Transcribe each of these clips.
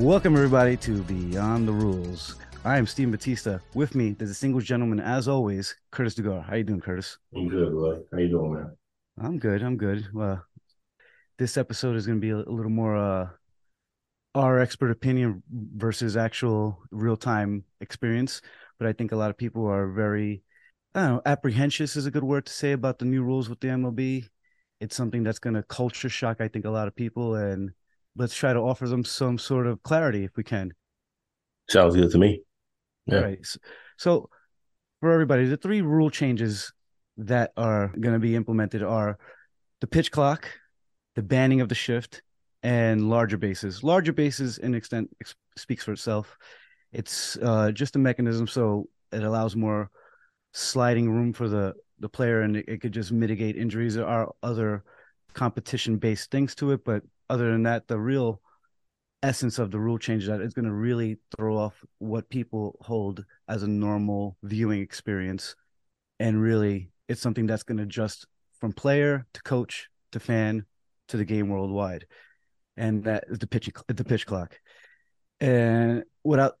Welcome everybody to Beyond the Rules. I am Steve Batista. With me, there's a single gentleman, as always, Curtis Dugar. How you doing, Curtis? I'm good, boy. How you doing, man? I'm good. I'm good. Well, this episode is going to be a, a little more uh, our expert opinion versus actual real time experience. But I think a lot of people are very, I don't know, apprehensive is a good word to say about the new rules with the MLB. It's something that's going to culture shock, I think, a lot of people. And let's try to offer them some sort of clarity if we can. Sounds good to me. Yeah. All right. So, so for everybody, the three rule changes that are going to be implemented are the pitch clock, the banning of the shift, and larger bases. Larger bases, in extent, speaks for itself. It's uh, just a mechanism so it allows more sliding room for the the player, and it, it could just mitigate injuries. There are other competition based things to it, but other than that, the real essence of the rule change that is going to really throw off what people hold as a normal viewing experience, and really, it's something that's going to adjust from player to coach to fan to the game worldwide and that is the pitch the pitch clock. And without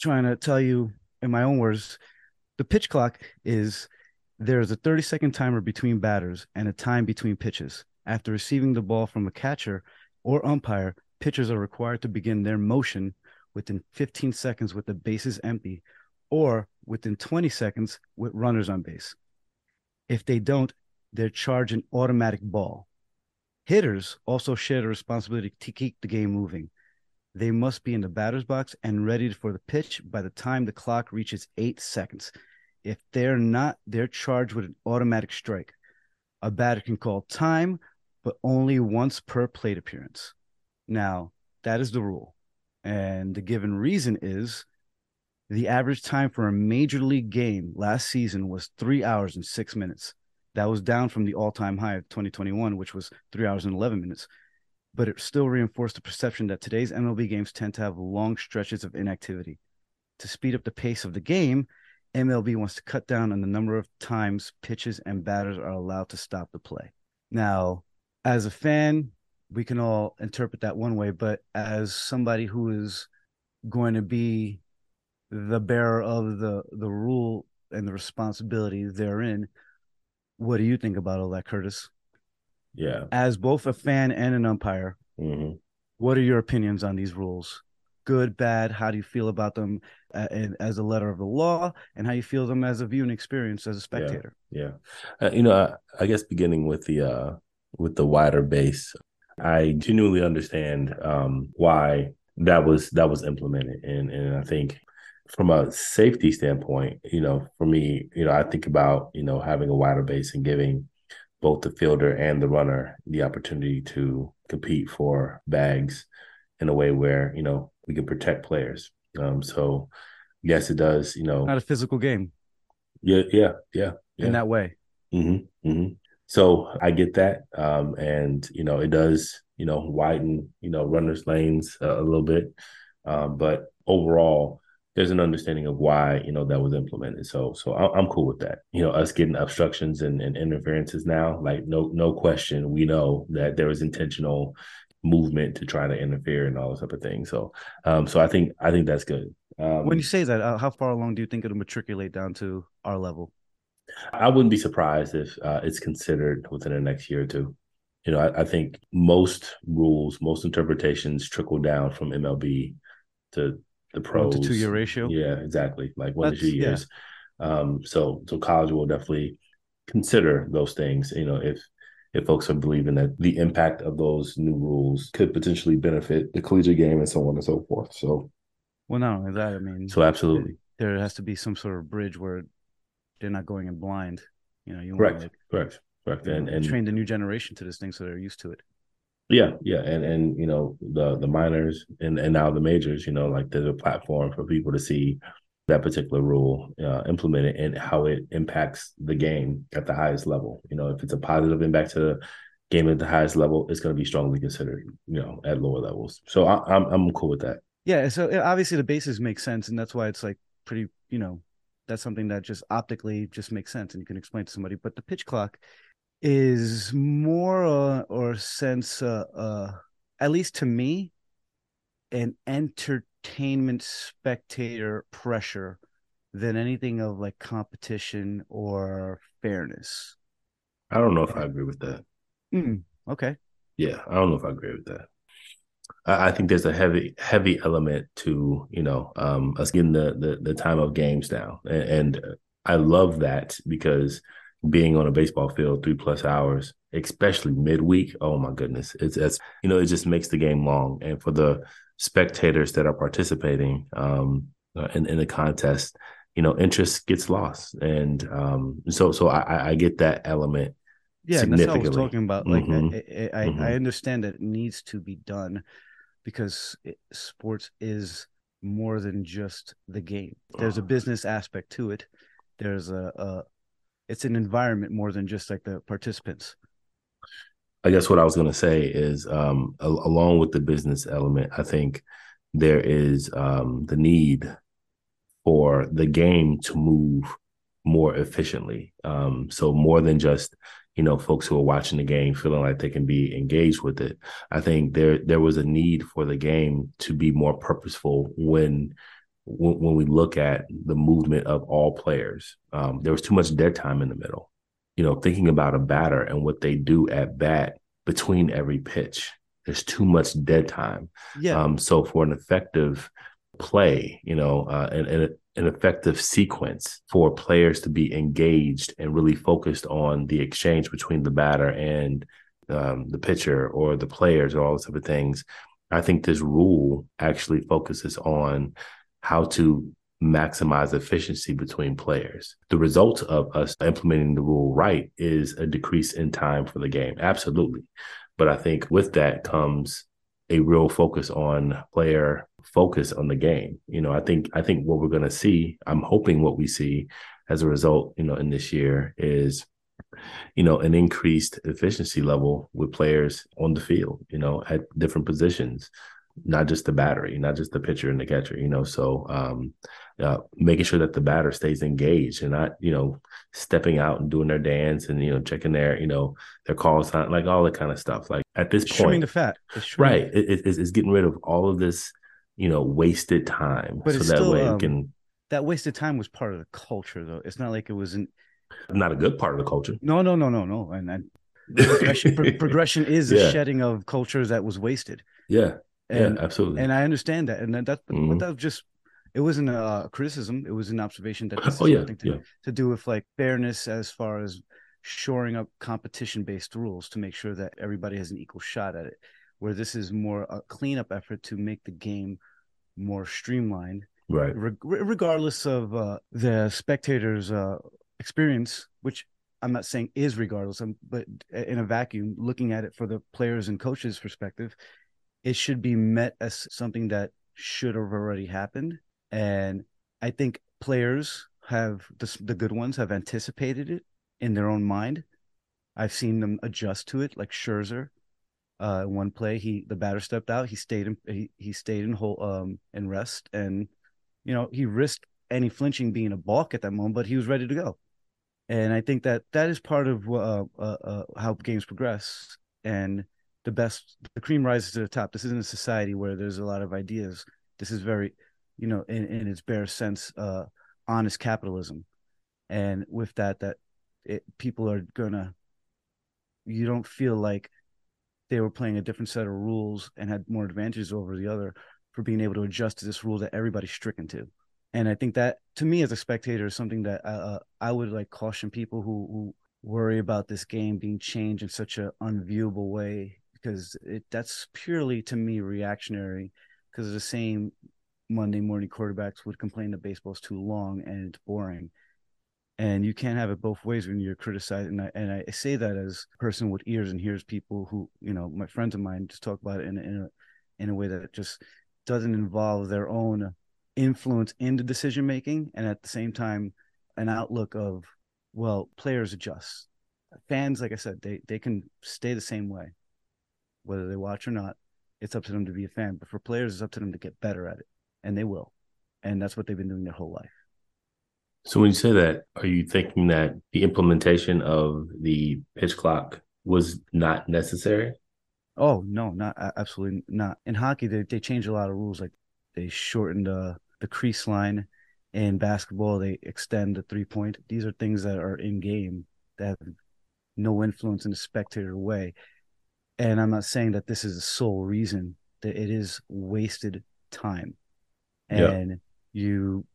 trying to tell you in my own words, the pitch clock is there's a 30 second timer between batters and a time between pitches. After receiving the ball from a catcher or umpire, pitchers are required to begin their motion within 15 seconds with the bases empty or within 20 seconds with runners on base. If they don't, they're charged an automatic ball. Hitters also share the responsibility to keep the game moving. They must be in the batter's box and ready for the pitch by the time the clock reaches eight seconds. If they're not, they're charged with an automatic strike. A batter can call time, but only once per plate appearance. Now, that is the rule. And the given reason is the average time for a major league game last season was three hours and six minutes. That was down from the all time high of 2021, which was three hours and 11 minutes. But it still reinforced the perception that today's MLB games tend to have long stretches of inactivity. To speed up the pace of the game, MLB wants to cut down on the number of times pitches and batters are allowed to stop the play. Now, as a fan, we can all interpret that one way, but as somebody who is going to be the bearer of the the rule and the responsibility therein, what do you think about all that, Curtis? Yeah. As both a fan and an umpire, mm-hmm. what are your opinions on these rules? Good, bad? How do you feel about them uh, as a letter of the law, and how you feel them as a viewing experience as a spectator? Yeah, yeah. Uh, you know, I, I, guess beginning with the uh, with the wider base, I genuinely understand um, why that was that was implemented, and and I think from a safety standpoint, you know, for me, you know, I think about, you know, having a wider base and giving both the fielder and the runner the opportunity to compete for bags in a way where, you know, we can protect players. Um, so yes, it does, you know, not a physical game. Yeah, yeah, yeah. yeah. In that way. Mm-hmm, mm-hmm. So I get that. Um, and, you know, it does, you know, widen, you know, runners lanes uh, a little bit. Um, but overall, there's an understanding of why you know that was implemented. So so I'm cool with that. You know, us getting obstructions and, and interferences now, like no no question, we know that there was intentional movement to try to interfere and all this type of thing. So um so I think I think that's good. Um, when you say that, uh, how far along do you think it'll matriculate down to our level? I wouldn't be surprised if uh, it's considered within the next year or two. You know, I, I think most rules, most interpretations trickle down from MLB to the pros one to two year ratio. Yeah, exactly. Like one That's, to two years. Yeah. Um, so so college will definitely consider those things. You know, if if folks are believing that the impact of those new rules could potentially benefit the collegiate game and so on and so forth. So, well, not only that, I mean, so absolutely, there has to be some sort of bridge where they're not going in blind. You know, you correct, like, correct, correct, and and train the new generation to this thing so they're used to it. Yeah, yeah, and and you know the the minors and and now the majors, you know, like there's a platform for people to see that particular rule uh, implemented and how it impacts the game at the highest level. You know, if it's a positive impact to the game at the highest level, it's going to be strongly considered. You know, at lower levels. So I, I'm I'm cool with that. Yeah. So obviously the bases make sense, and that's why it's like pretty. You know, that's something that just optically just makes sense, and you can explain to somebody. But the pitch clock is more uh, or sense uh, uh, at least to me an entertainment spectator pressure than anything of like competition or fairness. I don't know if I agree with that. Mm, okay. Yeah, I don't know if I agree with that. I, think there's a heavy, heavy element to you know um, us getting the, the the time of games now, and, and I love that because being on a baseball field three plus hours, especially midweek, oh my goodness, it's, it's you know it just makes the game long, and for the spectators that are participating um, uh, in in the contest, you know, interest gets lost, and um, so so I, I get that element. Yeah, that's what I was talking about. Like, mm-hmm. I, I, mm-hmm. I, understand that it needs to be done because it, sports is more than just the game. There's a business aspect to it. There's a, a it's an environment more than just like the participants. I guess what I was going to say is, um, a- along with the business element, I think there is um, the need for the game to move more efficiently. Um, so more than just you know folks who are watching the game feeling like they can be engaged with it. I think there there was a need for the game to be more purposeful when when, when we look at the movement of all players. Um, there was too much dead time in the middle. You know, thinking about a batter and what they do at bat between every pitch. There's too much dead time. Yeah. Um, so for an effective play, you know, uh, and, and an effective sequence for players to be engaged and really focused on the exchange between the batter and um, the pitcher or the players or all those type of things. I think this rule actually focuses on how to maximize efficiency between players. The result of us implementing the rule right is a decrease in time for the game. Absolutely. But I think with that comes a real focus on player focus on the game. You know, I think I think what we're going to see, I'm hoping what we see as a result, you know, in this year is you know, an increased efficiency level with players on the field, you know, at different positions not just the battery, not just the pitcher and the catcher, you know. So um, uh, making sure that the batter stays engaged and not, you know, stepping out and doing their dance and you know checking their, you know, their call sign, like all that kind of stuff. Like at this it's point, the fat, right? It, it, it's, it's, getting rid of all of this, you know, wasted time, but so that still, way um, can. That wasted time was part of the culture, though. It's not like it wasn't. Not a good part of the culture. No, no, no, no, no, and. and progression, pro- progression is a shedding of cultures that was wasted. Yeah, And, yeah, absolutely. and I understand that, and that, that but Mhm. that was just it wasn't a criticism; it was an observation that this oh is yeah, something to, yeah. to do with like fairness as far as shoring up competition-based rules to make sure that everybody has an equal shot at it. Where this is more a cleanup effort to make the game more streamlined, Right. reg- regardless of uh, the spectators' uh, experience, which I'm not saying is regardless, um, but in a vacuum, looking at it for the players and coaches' perspective, it should be met as something that should have already happened. And I think players have the, the good ones have anticipated it in their own mind. I've seen them adjust to it, like Scherzer. Uh, one play, he the batter stepped out. He stayed in he, he stayed in whole um in rest, and you know he risked any flinching being a balk at that moment, but he was ready to go. And I think that that is part of uh, uh, uh, how games progress. And the best, the cream rises to the top. This isn't a society where there's a lot of ideas. This is very, you know, in, in its bare sense, uh, honest capitalism. And with that, that it, people are gonna, you don't feel like they were playing a different set of rules and had more advantages over the other for being able to adjust to this rule that everybody's stricken to and I think that to me as a spectator is something that uh, I would like caution people who, who worry about this game being changed in such an unviewable way because it that's purely to me reactionary because the same Monday morning quarterbacks would complain that baseball's too long and it's boring. And you can't have it both ways when you're criticizing. And I, and I say that as a person with ears and hears people who, you know, my friends of mine just talk about it in, in a in a way that just doesn't involve their own influence in the decision making and at the same time an outlook of well players adjust fans like i said they they can stay the same way whether they watch or not it's up to them to be a fan but for players it's up to them to get better at it and they will and that's what they've been doing their whole life So when you say that, are you thinking that the implementation of the pitch clock was not necessary? Oh no, not absolutely not. In hockey, they they changed a lot of rules. Like they shortened uh, the crease line. In basketball, they extend the three point. These are things that are in game that have no influence in the spectator way. And I'm not saying that this is the sole reason that it is wasted time. And yeah. you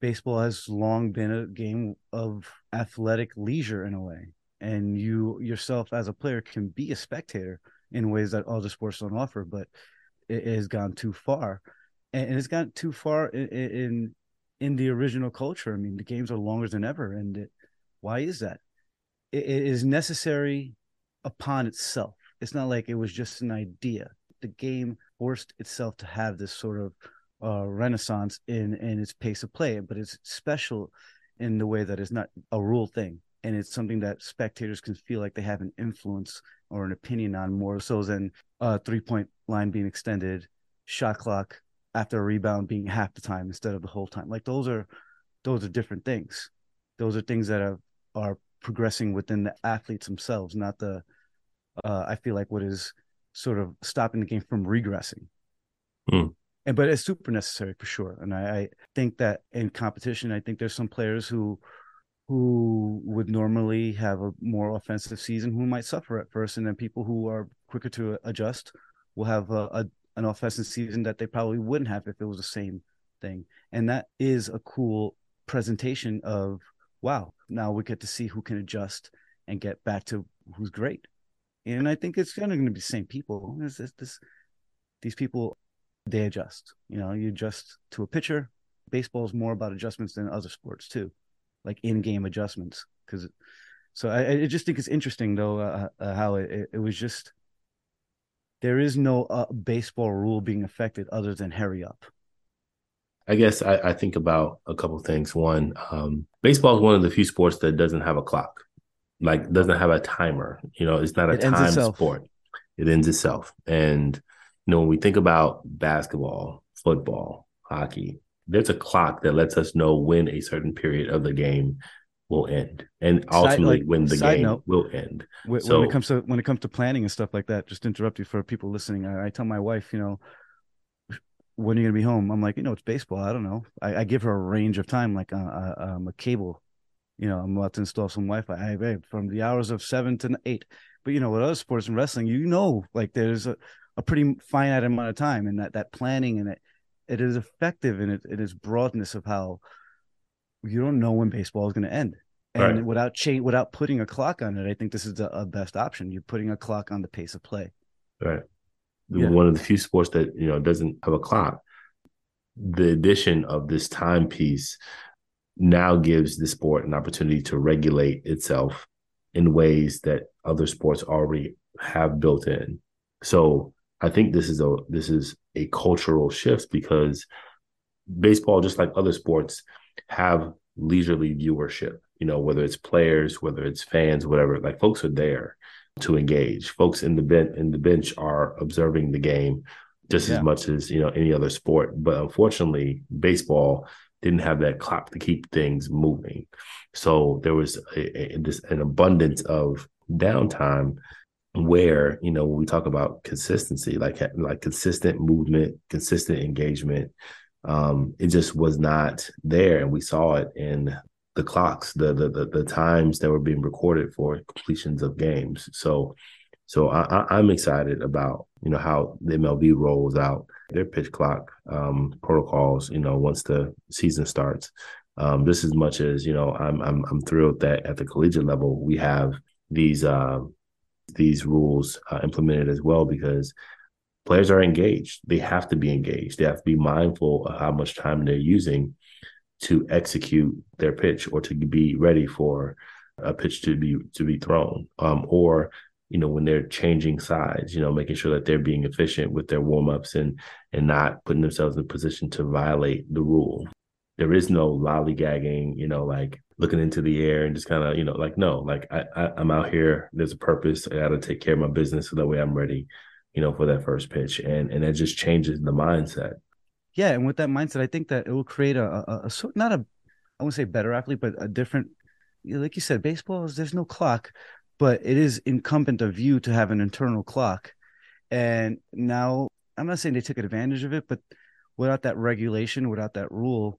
baseball has long been a game of athletic leisure in a way. And you yourself as a player can be a spectator in ways that other sports don't offer, but it, has gone too far. And it's gone too far in, in in the original culture. I mean, the games are longer than ever. And it, why is that? It, it is necessary upon itself. It's not like it was just an idea. The game forced itself to have this sort of uh, renaissance in in its pace of play, but it's special in the way that it's not a rule thing, and it's something that spectators can feel like they have an influence or an opinion on more so than a three point line being extended, shot clock after a rebound being half the time instead of the whole time. Like those are those are different things. Those are things that are are progressing within the athletes themselves, not the uh, I feel like what is sort of stopping the game from regressing. Mm. And but it's super necessary for sure. And I, I think that in competition, I think there's some players who who would normally have a more offensive season who might suffer at first, and then people who are quicker to adjust will have a, a an offensive season that they probably wouldn't have if it was the same thing. And that is a cool presentation of wow, now we get to see who can adjust and get back to who's great. And I think it's kind of going to be the same people. This, this, this, these people, they adjust. You know, you adjust to a pitcher. Baseball is more about adjustments than other sports too, like in-game adjustments. Because, so I, I, just think it's interesting though uh, uh, how it, it was just there is no uh, baseball rule being affected other than hurry up. I guess I, I think about a couple things. One, um, baseball is one of the few sports that doesn't have a clock, like doesn't have a timer. You know, it's not a it time sport. It ends itself. And you know, when we think about basketball, football, hockey, there's a clock that lets us know when a certain period of the game will end, and ultimately like, when the game note, will end. When, so, when it comes to when it comes to planning and stuff like that, just interrupt you for people listening. I, I tell my wife, you know, when are you gonna be home? I'm like, you know, it's baseball. I don't know. I, I give her a range of time, like uh, uh, um, a cable. You know, I'm about to install some Wi-Fi. I, from the hours of seven to eight. But you know, with other sports and wrestling, you know, like there's a, a pretty finite amount of time, and that that planning and it it is effective in it in its broadness of how you don't know when baseball is going to end. And right. without change, without putting a clock on it, I think this is the best option. You're putting a clock on the pace of play. Right. Yeah. One of the few sports that you know doesn't have a clock. The addition of this timepiece now gives the sport an opportunity to regulate itself in ways that other sports already have built in. So I think this is a this is a cultural shift because baseball, just like other sports, have leisurely viewership. You know, whether it's players, whether it's fans, whatever. Like folks are there to engage. Folks in the bench in the bench are observing the game just yeah. as much as you know any other sport. But unfortunately, baseball didn't have that clock to keep things moving. So there was a, a, this an abundance of downtime where you know when we talk about consistency, like like consistent movement, consistent engagement, um, it just was not there, and we saw it in the clocks, the, the the the, times that were being recorded for completions of games. So, so I, am excited about you know how the MLB rolls out their pitch clock um, protocols. You know, once the season starts, um, just as much as you know, I'm I'm I'm thrilled that at the collegiate level we have these uh, these rules uh, implemented as well because players are engaged. They have to be engaged. They have to be mindful of how much time they're using to execute their pitch or to be ready for a pitch to be to be thrown. Um, or you know when they're changing sides, you know making sure that they're being efficient with their warm ups and and not putting themselves in a position to violate the rule. There is no lollygagging, you know, like looking into the air and just kind of, you know, like no, like I, I I'm out here. There's a purpose. I got to take care of my business so that way I'm ready you know, for that first pitch. And and that just changes the mindset. Yeah. And with that mindset, I think that it will create a, a, a sort not a I won't say better athlete, but a different like you said, baseball is there's no clock, but it is incumbent of you to have an internal clock And now I'm not saying they took advantage of it, but without that regulation, without that rule,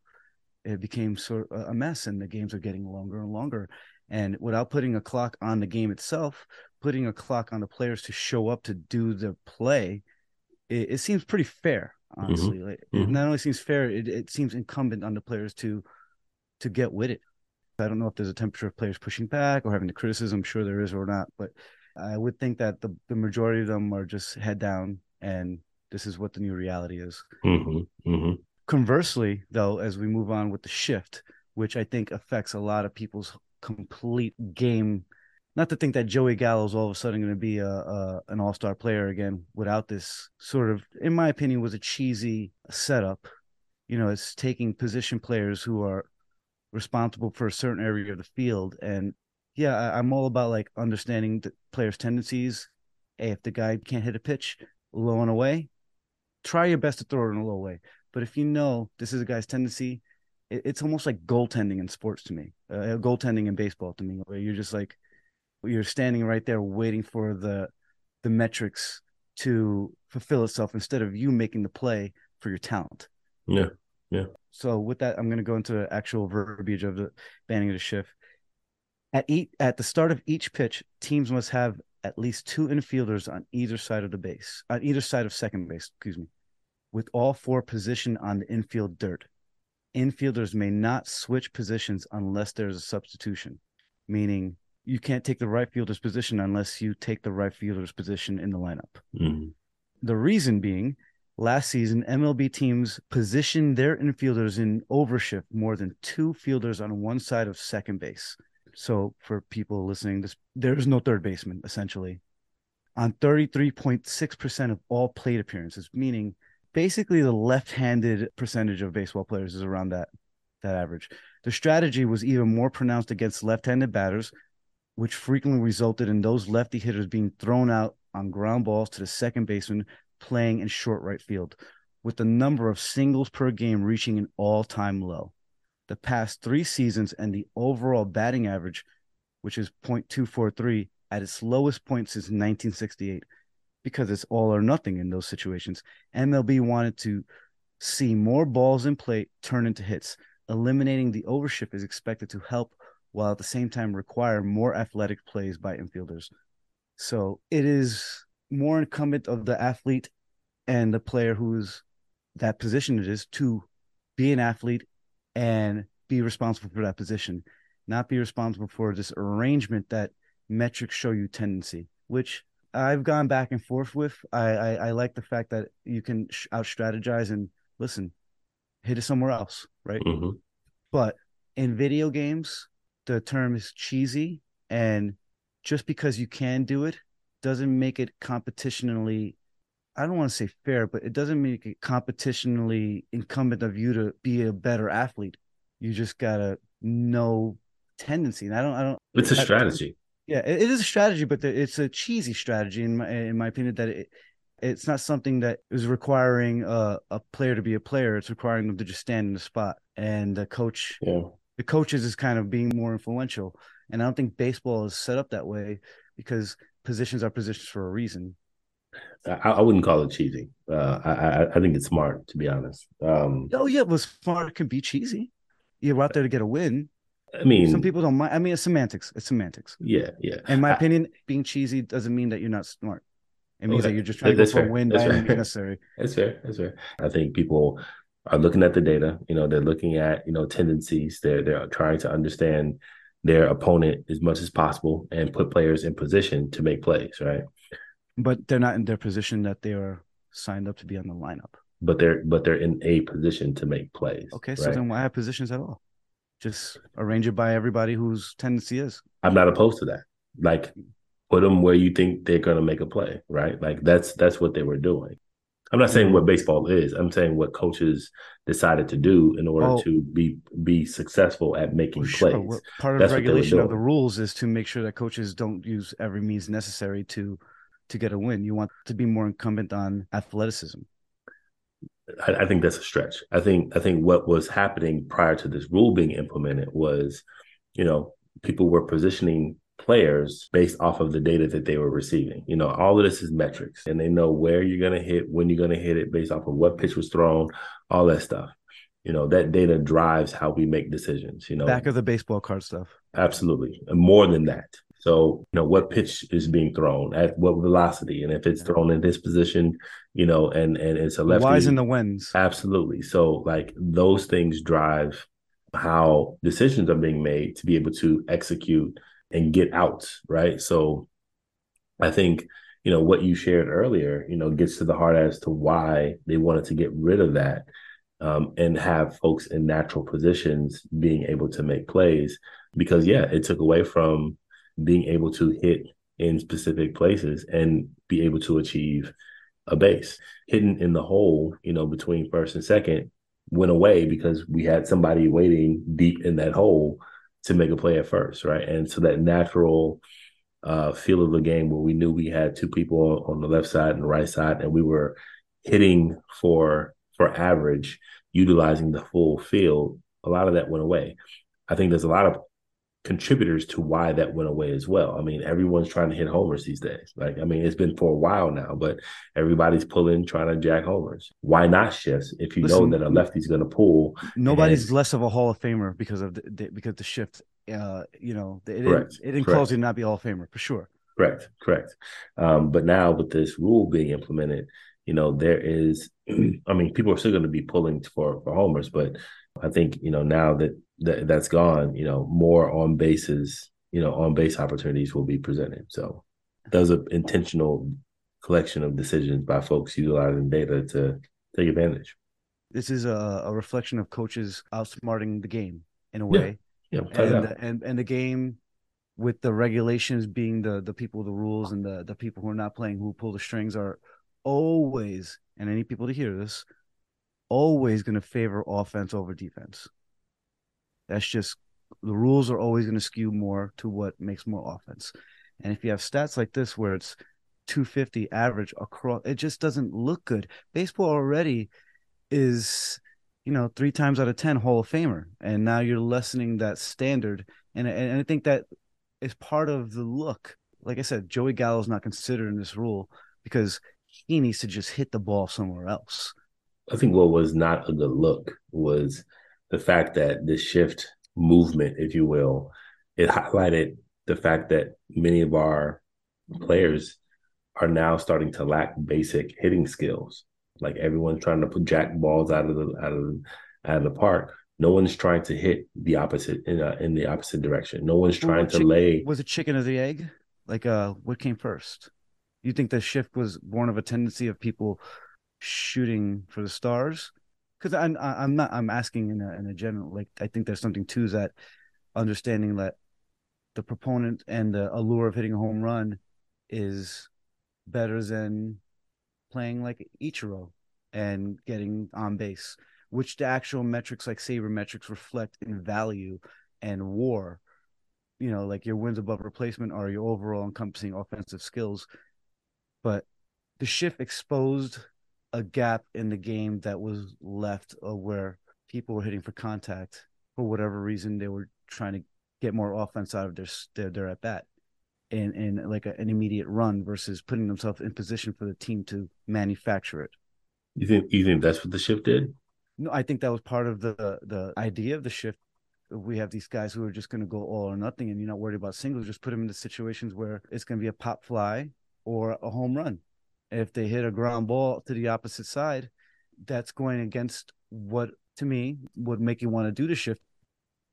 it became sort of a mess and the games are getting longer and longer. And without putting a clock on the game itself, putting a clock on the players to show up to do the play, it, it seems pretty fair, mm-hmm. honestly. Mm-hmm. Like, mm-hmm. It not only seems fair, it, it seems incumbent on the players to to get with it. I don't know if there's a temperature of players pushing back or having the criticism. I'm sure there is or not, but I would think that the, the majority of them are just head down and this is what the new reality is. Mm-hmm. Conversely, though, as we move on with the shift, which I think affects a lot of people's complete game. Not to think that Joey Gallo is all of a sudden going to be a, a an all star player again without this sort of, in my opinion, was a cheesy setup. You know, it's taking position players who are responsible for a certain area of the field and yeah, I, am all about like understanding the players' tendencies. Hey, if the guy can't hit a pitch low and away, try your best to throw it in a low way. But if you know this is a guy's tendency, it, it's almost like goaltending in sports to me, uh, goaltending in baseball to me, where you're just like you're standing right there waiting for the the metrics to fulfill itself instead of you making the play for your talent. Yeah, yeah. So with that, I'm going to go into the actual verbiage of the banning of the shift. At each, at the start of each pitch, teams must have at least two infielders on either side of the base, on either side of second base, excuse me, with all four positioned on the infield dirt. Infielders may not switch positions unless there's a substitution, meaning you can't take the right fielder's position unless you take the right fielder's position in the lineup. Mm-hmm. The reason being, last season, MLB teams positioned their infielders in overshift more than two fielders on one side of second base. So for people listening, this there is no third baseman essentially on 33.6% of all plate appearances, meaning basically the left-handed percentage of baseball players is around that that average. The strategy was even more pronounced against left-handed batters, which frequently resulted in those lefty hitters being thrown out on ground balls to the second baseman playing in short right field, with the number of singles per game reaching an all-time low the past three seasons and the overall batting average, which is 0.243, at its lowest point since 1968, because it's all or nothing in those situations. MLB wanted to see more balls in play turn into hits. Eliminating the overshift is expected to help while at the same time require more athletic plays by infielders. So it is more incumbent of the athlete and the player who's that position it is to be an athlete and be responsible for that position, not be responsible for this arrangement that metrics show you tendency, which I've gone back and forth with. I, I, I like the fact that you can out strategize and listen, hit it somewhere else, right? Mm-hmm. But in video games, the term is cheesy, and just because you can do it doesn't make it competitionally I don't want to say fair, but it doesn't make it competitionally incumbent of you to be a better athlete. You just gotta know tendency. And I don't, I don't. It's a strategy. Yeah, it, is a strategy, but it's a cheesy strategy in my in my opinion. That it, it's not something that is requiring a, a player to be a player. It's requiring them to just stand in the spot. And the coach, yeah. the coaches is kind of being more influential. And I don't think baseball is set up that way because positions are positions for a reason. I, I wouldn't call it cheesy. Uh, I, I think it's smart, to be honest. Um, oh yeah, well, smart can be cheesy. You're out there to get a win. I mean, some people don't mind. I mean, it's semantics. It's semantics. Yeah, yeah. In my I, opinion, being cheesy doesn't mean that you're not smart. It means okay. that you're just trying to go for a win by any necessary. That's fair. That's fair. I think people are looking at the data. You know, they're looking at you know tendencies. They're they're trying to understand their opponent as much as possible and put players in position to make plays. Right but they're not in their position that they are signed up to be on the lineup. But they're but they're in a position to make plays. Okay, so right? then why have positions at all? Just arrange it by everybody whose tendency is. I'm not opposed to that. Like put them where you think they're going to make a play, right? Like that's that's what they were doing. I'm not saying what baseball is. I'm saying what coaches decided to do in order oh, to be be successful at making sure. plays. Well, part of That's regulation of the rules is to make sure that coaches don't use every means necessary to to get a win. You want to be more incumbent on athleticism. I, I think that's a stretch. I think I think what was happening prior to this rule being implemented was, you know, people were positioning players based off of the data that they were receiving. You know, all of this is metrics and they know where you're going to hit, when you're going to hit it based off of what pitch was thrown, all that stuff. You know, that data drives how we make decisions, you know. Back of the baseball card stuff. Absolutely. And more than that. So, you know, what pitch is being thrown at what velocity, and if it's thrown in this position, you know, and and it's a lefty. Whys in the winds. Absolutely. So, like those things drive how decisions are being made to be able to execute and get out, right? So I think, you know, what you shared earlier, you know, gets to the heart as to why they wanted to get rid of that um, and have folks in natural positions being able to make plays. Because, yeah, it took away from being able to hit in specific places and be able to achieve a base. Hidden in the hole, you know, between first and second went away because we had somebody waiting deep in that hole to make a play at first, right? And so that natural uh, feel of the game where we knew we had two people on the left side and the right side, and we were hitting for for average, utilizing the full field. A lot of that went away. I think there's a lot of contributors to why that went away as well. I mean, everyone's trying to hit homers these days. Like, I mean, it's been for a while now, but everybody's pulling, trying to jack homers. Why not shifts if you Listen, know that a lefty's going to pull? Nobody's less of a Hall of Famer because of the, the because the shift. Uh, you know, it correct, it didn't you to not be Hall of Famer for sure. Correct, correct. Um, but now with this rule being implemented, you know, there is. I mean, people are still going to be pulling for for homers, but I think you know now that that that's gone, you know, more on bases, you know, on base opportunities will be presented. So there's an intentional collection of decisions by folks utilizing data to take advantage. This is a, a reflection of coaches outsmarting the game in a way. Yeah, yeah and, the, and and the game with the regulations being the the people the rules and the the people who are not playing who pull the strings are always and I need people to hear this always going to favor offense over defense that's just the rules are always going to skew more to what makes more offense. And if you have stats like this where it's 250 average across, it just doesn't look good. Baseball already is, you know, three times out of 10 Hall of Famer. And now you're lessening that standard. And, and I think that is part of the look. Like I said, Joey Gallo's not considered in this rule because he needs to just hit the ball somewhere else. I think what was not a good look was the fact that this shift movement, if you will, it highlighted the fact that many of our players are now starting to lack basic hitting skills. Like everyone's trying to put jack balls out of the out of out of the park. No one's trying to hit the opposite in uh, in the opposite direction. No one's trying to lay. Was it chicken or the egg? Like, uh, what came first? You think the shift was born of a tendency of people shooting for the stars, because I'm I'm not I'm asking in a in a general like I think there's something to that understanding that the proponent and the allure of hitting a home run is better than playing like Ichiro and getting on base, which the actual metrics like sabermetrics reflect in value and war. You know, like your wins above replacement are your overall encompassing offensive skills. But the shift exposed a gap in the game that was left where people were hitting for contact for whatever reason they were trying to get more offense out of their their, their at bat and and like a, an immediate run versus putting themselves in position for the team to manufacture it. You think you think that's what the shift did? No, I think that was part of the the idea of the shift. We have these guys who are just going to go all or nothing, and you're not worried about singles. Just put them into situations where it's going to be a pop fly or a home run if they hit a ground ball to the opposite side, that's going against what to me would make you want to do the shift.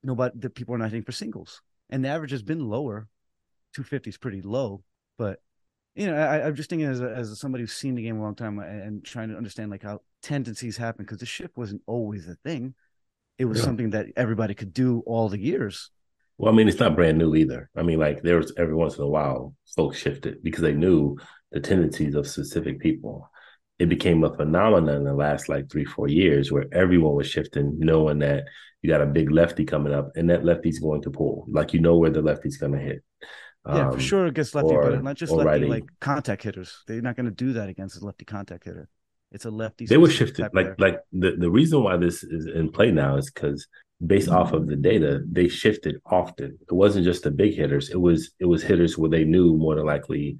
Nobody, the people are not hitting for singles, and the average has been lower. 250 is pretty low, but you know, I, am just thinking as a, as somebody who's seen the game a long time and, and trying to understand like how tendencies happen because the shift wasn't always a thing. It was yeah. something that everybody could do all the years. Well, I mean, it's not brand new either. I mean, like there was every once in a while folks shifted because they knew the tendencies of specific people. It became a phenomenon in the last like three, four years where everyone was shifting, knowing that you got a big lefty coming up and that lefty's going to pull. Like you know where the lefty's going to hit. Yeah, um, for sure against lefty, or, but not just lefty righty. like contact hitters. They're not going to do that against a lefty contact hitter. It's a lefty. They were shifted. Like like the, the reason why this is in play now is because based off of the data, they shifted often. It wasn't just the big hitters. It was it was hitters where they knew more than likely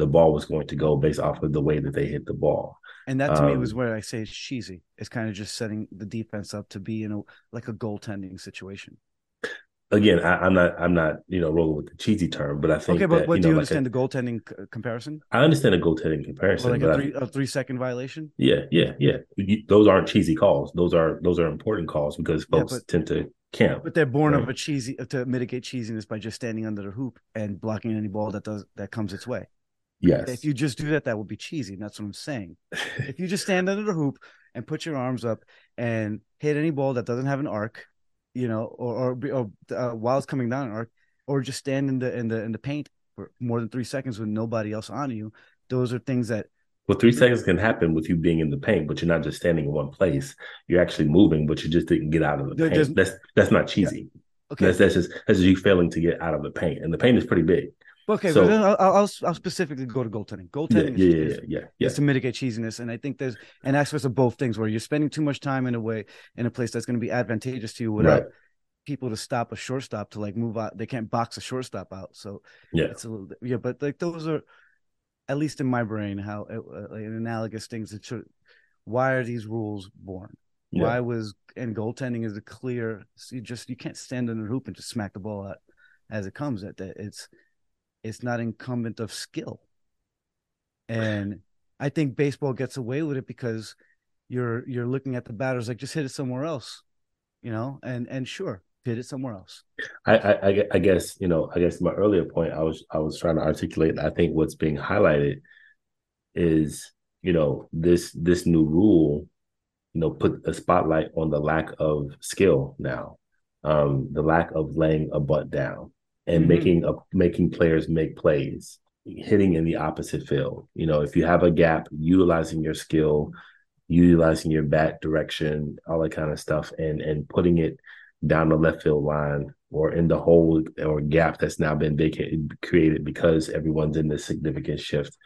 the ball was going to go based off of the way that they hit the ball. And that to um, me was where I say it's cheesy. It's kind of just setting the defense up to be in a like a goaltending situation again, I, am not I'm not you know rolling with the cheesy term, but I think okay. But, that, but you do know, you like understand a, the goaltending c- comparison? I understand a goaltending comparison, or like a three, a three second violation. Yeah, yeah, yeah. You, those aren't cheesy calls. Those are those are important calls because folks yeah, but, tend to camp. But they're born right? of a cheesy to mitigate cheesiness by just standing under the hoop and blocking any ball that does that comes its way. Yes. If you just do that, that would be cheesy. And that's what I'm saying. if you just stand under the hoop and put your arms up and hit any ball that doesn't have an arc, you know, or or, or uh, while it's coming down an arc, or just stand in the in the in the paint for more than three seconds with nobody else on you. Those are things that well, three seconds can happen with you being in the paint, but you're not just standing in one place. You're actually moving, but you just didn't get out of the there, paint. That's that's not cheesy. Yeah. Okay, that's, that's just that's just you failing to get out of the paint, and the paint is pretty big. Okay, so I'll, I'll, I'll specifically go to goaltending. Goaltending, yeah, yeah, is, yeah, yeah, is to mitigate cheesiness, and I think there's an aspect of both things where you're spending too much time in a way in a place that's going to be advantageous to you without right people to stop a shortstop to like move out. They can't box a shortstop out. So yeah, it's a little yeah. But like those are, at least in my brain, how uh, like analogous things. That should, why are these rules born? Yeah. Why was and goaltending is a clear. So you just you can't stand in the hoop and just smack the ball out as it comes. At that it's it's not incumbent of skill. And I think baseball gets away with it because you're you're looking at the batters like just hit it somewhere else, you know. And and sure, hit it somewhere else. I, I, I guess you know I guess my earlier point I was I was trying to articulate. I think what's being highlighted is you know this this new rule, you know, put a spotlight on the lack of skill now, um, the lack of laying a bunt down and mm-hmm. making a making players make plays, hitting in the opposite field. You know, if you have a gap, utilizing your skill, utilizing your bat direction, all that kind of stuff, and and putting it down the left field line or in the hole or gap that's now been vacated created because everyone's in this significant shift.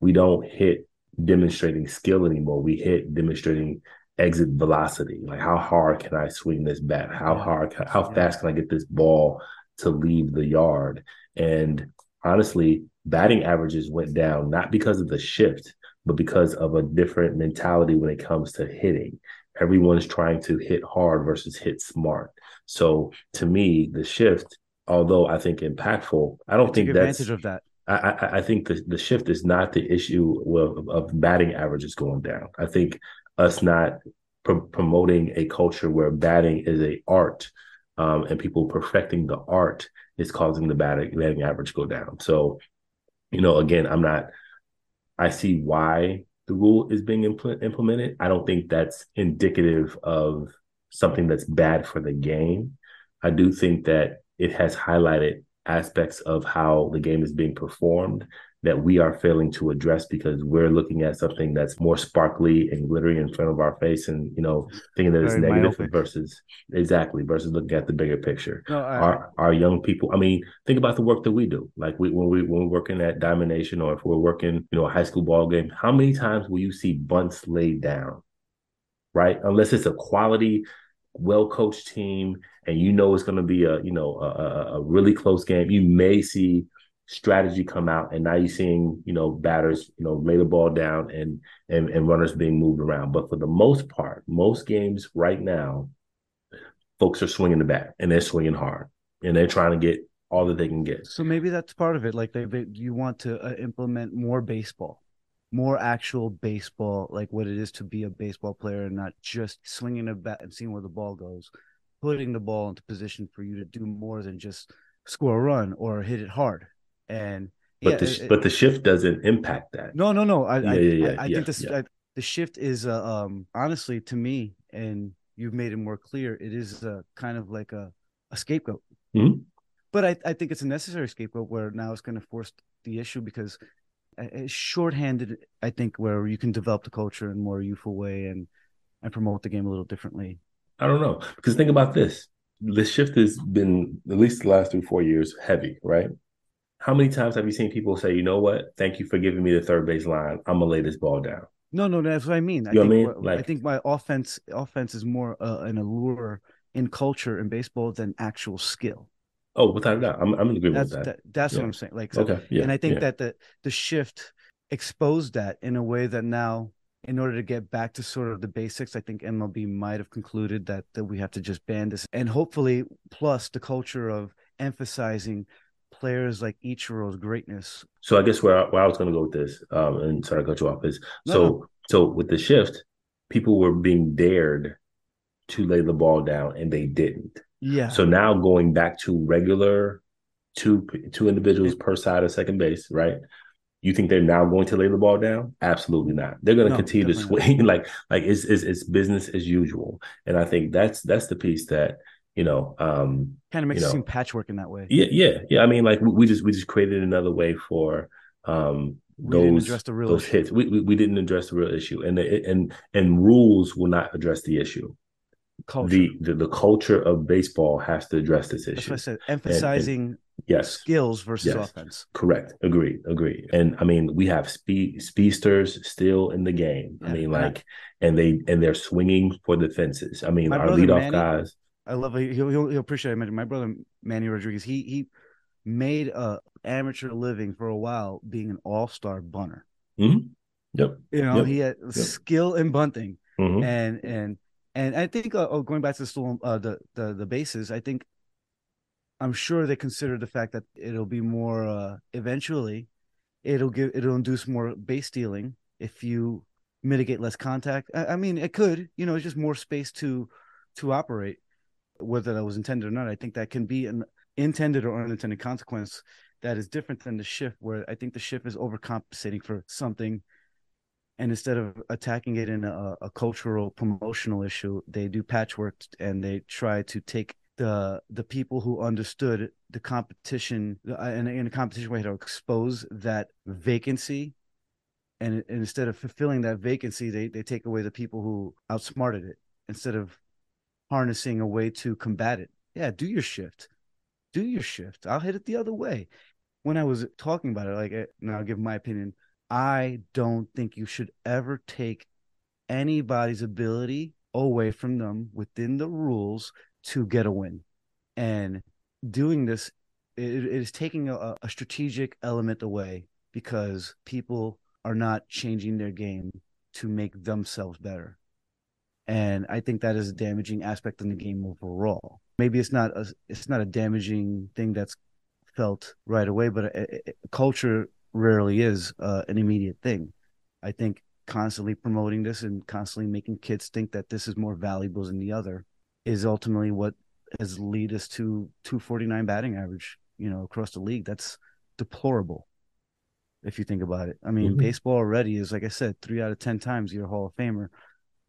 We don't hit demonstrating skill anymore. We hit demonstrating exit velocity. Like how hard can I swing this bat? How hard how fast can I get this ball to leave the yard? And honestly, batting averages went down not because of the shift, but because of a different mentality when it comes to hitting everyone's trying to hit hard versus hit smart. So to me, the shift, although I think impactful, I don't think that's advantage of that. I, I, I think the, the shift is not the issue of, of batting averages going down. I think us not promoting a culture where batting is a art um, and people perfecting the art is causing the batting, batting average go down. So, you know, again, I'm not. I see why the rule is being impl- implemented. I don't think that's indicative of something that's bad for the game. I do think that it has highlighted aspects of how the game is being performed that we are failing to address because we're looking at something that's more sparkly and glittery in front of our face and you know thinking that it's Very negative myopic. versus exactly versus looking at the bigger picture. No, I, our our young people i mean think about the work that we do. Like we when we when we're working at diamond nation or if we're working you know a high school ball game how many times will you see bunts laid down right? Unless it's a quality well coached team and you know it's going to be a you know a, a really close game you may see strategy come out and now you're seeing you know batters you know lay the ball down and and, and runners being moved around. But for the most part most games right now folks are swinging the bat and they're swinging hard and they're trying to get all that they can get. So maybe that's part of it. Like they, they you want to uh, implement more baseball more actual baseball like what it is to be a baseball player and not just swinging a bat and seeing where the ball goes putting the ball into position for you to do more than just score a run or hit it hard and but yeah, the it, but the shift doesn't impact that. No, no, no. I yeah, I, yeah, I, I think this I, the shift is uh, um honestly to me, and you've made it more clear. It is a kind of like a a scapegoat. Mm-hmm. But I, I think it's a necessary scapegoat where now it's going to force the issue because it's shorthanded. I think where you can develop the culture in a more youthful way and and promote the game a little differently. I don't know because think about this. The shift has been at least the last three four years heavy, right? How many times have you seen people say, you know what? Thank you for giving me the third base line. I'm gonna lay this ball down. No, no, that's what I mean. I you know think, I mean? Like, I think my offense offense is more uh, an allure in culture in baseball than actual skill. Oh, without a doubt, I'm I'm in agreement That's with that. that, that's Yeah. what I'm saying. Like, so, okay, yeah, and I think yeah. that the the shift exposed that in a way that now, in order to get back to sort of the basics, I think MLB might have concluded that that we have to just ban this, and hopefully, plus the culture of emphasizing players like Ichiro's greatness. So I guess where I, where I was going to go with this, um, and sorry to cut you off, is No, so so with the shift, people were being dared to lay the ball down, and they didn't. Yeah. So now going back to regular two two individuals per side of second base, right? You think they're now going to lay the ball down? Absolutely not. They're going to No, continue to swing like like it's, it's it's business as usual. And I think that's that's the piece that you know um kind of makes you it seem patchwork in that way. yeah yeah yeah. I mean like we, we just we just created another way for um We those address the real those issue. hits. We, we we didn't address the real issue, and the, and and rules will not address the issue. Culture. The, the the culture of baseball has to address this That's issue. what I said. Emphasizing Yes, skills versus Yes. offense. correct. Agreed. Agreed. And I mean, we have speed speedsters still in the game. I mean, and like, and they and they're swinging for the fences. I mean, My our leadoff Manny- guys. I love it. He'll, he'll, he'll appreciate it. I mentioned my brother Manny Rodriguez. He he made a amateur living for a while being an all star bunter. Yep. You know, Yep. he had skill in bunting, Mhm. and and and I think uh, oh, going back to the uh, the the the bases, I think I'm sure they consider the fact that it'll be more uh, eventually, it'll give it'll induce more base stealing if you mitigate less contact. I, I mean, it could, you know, it's just more space to to operate, whether that was intended or not. I think that can be an intended or unintended consequence that is different than the shift, where I think the shift is overcompensating for something and instead of attacking it in a, a cultural promotional issue they do patchwork and they try to take the the people who understood the competition uh, and in a competition way to expose that vacancy and, and instead of fulfilling that vacancy they, they take away the people who outsmarted it instead of harnessing a way to combat it. Yeah do your shift. Do your shift. I'll hit it the other way. When i was talking about it like eh, now i'll give my opinion. I don't think you should ever take anybody's ability away from them within the rules to get a win. And doing this, it, it is taking a, a strategic element away because people are not changing their game to make themselves better. And I think that is a damaging aspect in the game overall. Maybe it's not a it's not a damaging thing that's felt right away, but it, it, culture rarely is uh, an immediate thing. I think constantly promoting this and constantly making kids think that this is more valuable than the other is ultimately what has lead us to 249 batting average, you know, across the league. That's deplorable if you think about it. I mean, Mhm. baseball already is like I said, 3 out of 10 times you're a Hall of Famer.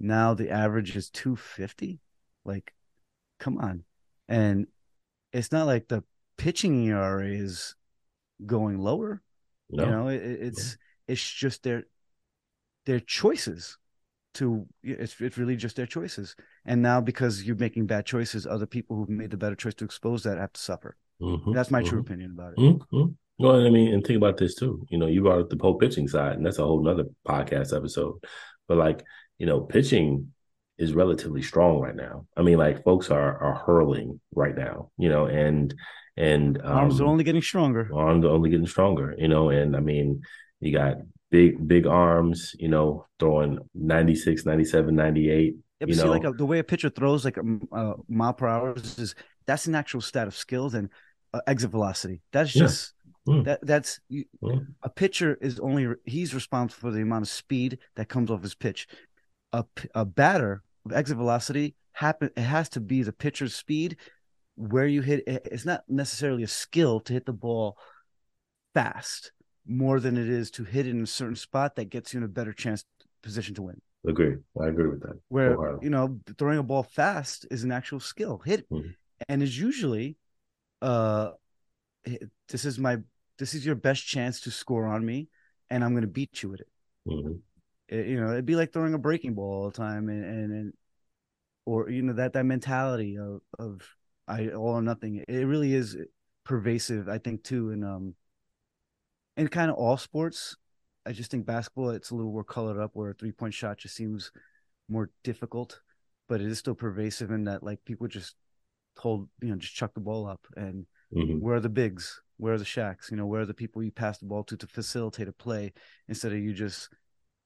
Now the average is 250. Like come on. And it's not like the pitching ERA is going lower. No. You know, it, it- it's it's just their their choices to it's it's really just their choices. And now because you're making bad choices, other people who've made the better choice to expose that have to suffer. Mhm, That's my true mhm. opinion about it. Mm-hmm. Well, I mean, and think about this too. You know, you brought up the whole pitching side, and that's a whole nother podcast episode. But like, you know, pitching is relatively strong right now. I mean, like folks are are hurling right now, you know, and and um, Arms are only getting stronger. arms are only getting stronger, you know, and I mean, you got big big arms, you know, throwing 96, 97, 98. Yeah, but you see, like know. uh, the way a pitcher throws, like a, uh, mile per hour, is that's an actual stat of skills and uh, exit velocity. That's Yeah. just Mm. that. That's you, Mm. a pitcher is only he's responsible for the amount of speed that comes off his pitch. A a batter of exit velocity happen. It has to be the pitcher's speed where you hit. It's not necessarily a skill to hit the ball fast more than it is to hit it in a certain spot that gets you in a better chance position to win Agree. I agree with that. where Wholeheartedly. you know throwing a ball fast is an actual skill hit Mhm. and is usually uh this is my this is your best chance to score on me and i'm going to beat you with it. Mhm. It- you know it'd be like throwing a breaking ball all the time and and, and or you know that that mentality of of i all or nothing. It really is pervasive i think too in um in kind of all sports. I just think basketball it's a little more colored up where a three point shot just seems more difficult but it is still pervasive in that like people just hold you know just chuck the ball up and Mhm. where are the bigs? Where are the Shaqs? You know where are the people you pass the ball to to facilitate a play instead of you just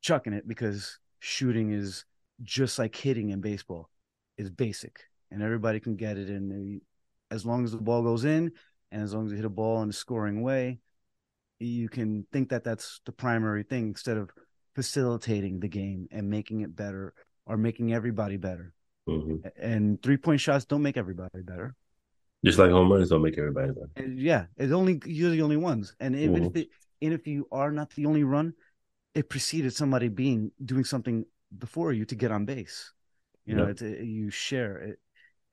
chucking it because shooting is just like hitting in baseball is basic and everybody can get it and they- as long as the ball goes in and as long as you hit a ball in a scoring way you can think that that's the primary thing instead of facilitating the game and making it better or making everybody better Mhm. and three point shots don't make everybody better Just like home runs don't make everybody better. and yeah, it's only you're the only ones. And even if it, and if you are not the only run, it preceded somebody being doing something before you to get on base. You know, Yep. a, you share it,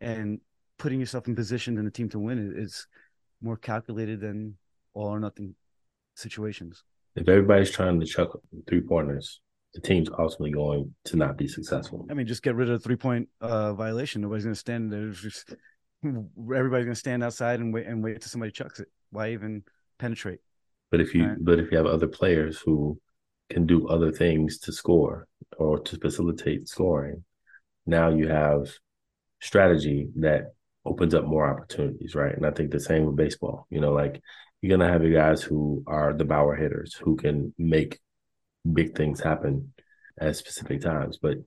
and putting yourself in position in the team to win is, is more calculated than all or nothing situations. If everybody's trying to chuck three pointers, the team's ultimately going to not be successful. I mean, just get rid of the three point uh, violation. Nobody's going to stand there. Just everybody's going to stand outside and wait and wait till somebody chucks it. Why even penetrate? But if you Right. but if you have other players who can do other things to score or to facilitate scoring, now you have strategy that opens up more opportunities, right? And I think the same with baseball. You know, like you're gonna have your guys who are the power hitters who can make big things happen at specific times. But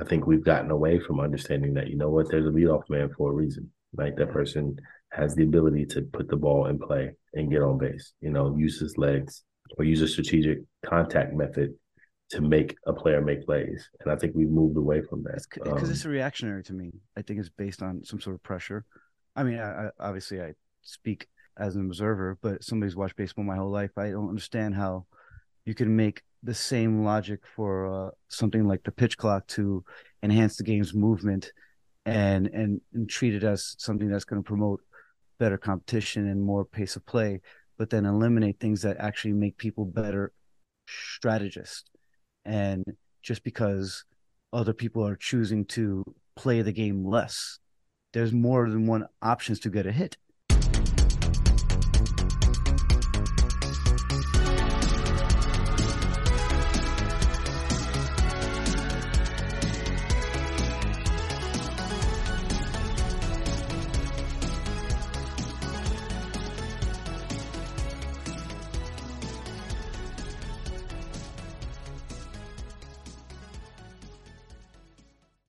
I think we've gotten away from understanding that, you know what, there's a leadoff man for a reason. Like that person has the ability to put the ball in play and get on base, you know, use his legs or use a strategic contact method to make a player make plays. And I think we've moved away from that. Because Um, it's reactionary to me. I think it's based on some sort of pressure. I mean, I, I, obviously, I speak as an observer, but somebody's watched baseball my whole life. I don't understand how you can make the same logic for uh, something like the pitch clock to enhance the game's movement and and and treat it as something that's going to promote better competition and more pace of play, but then eliminate things that actually make people better strategists. And just because other people are choosing to play the game less, there's more than one options to get a hit.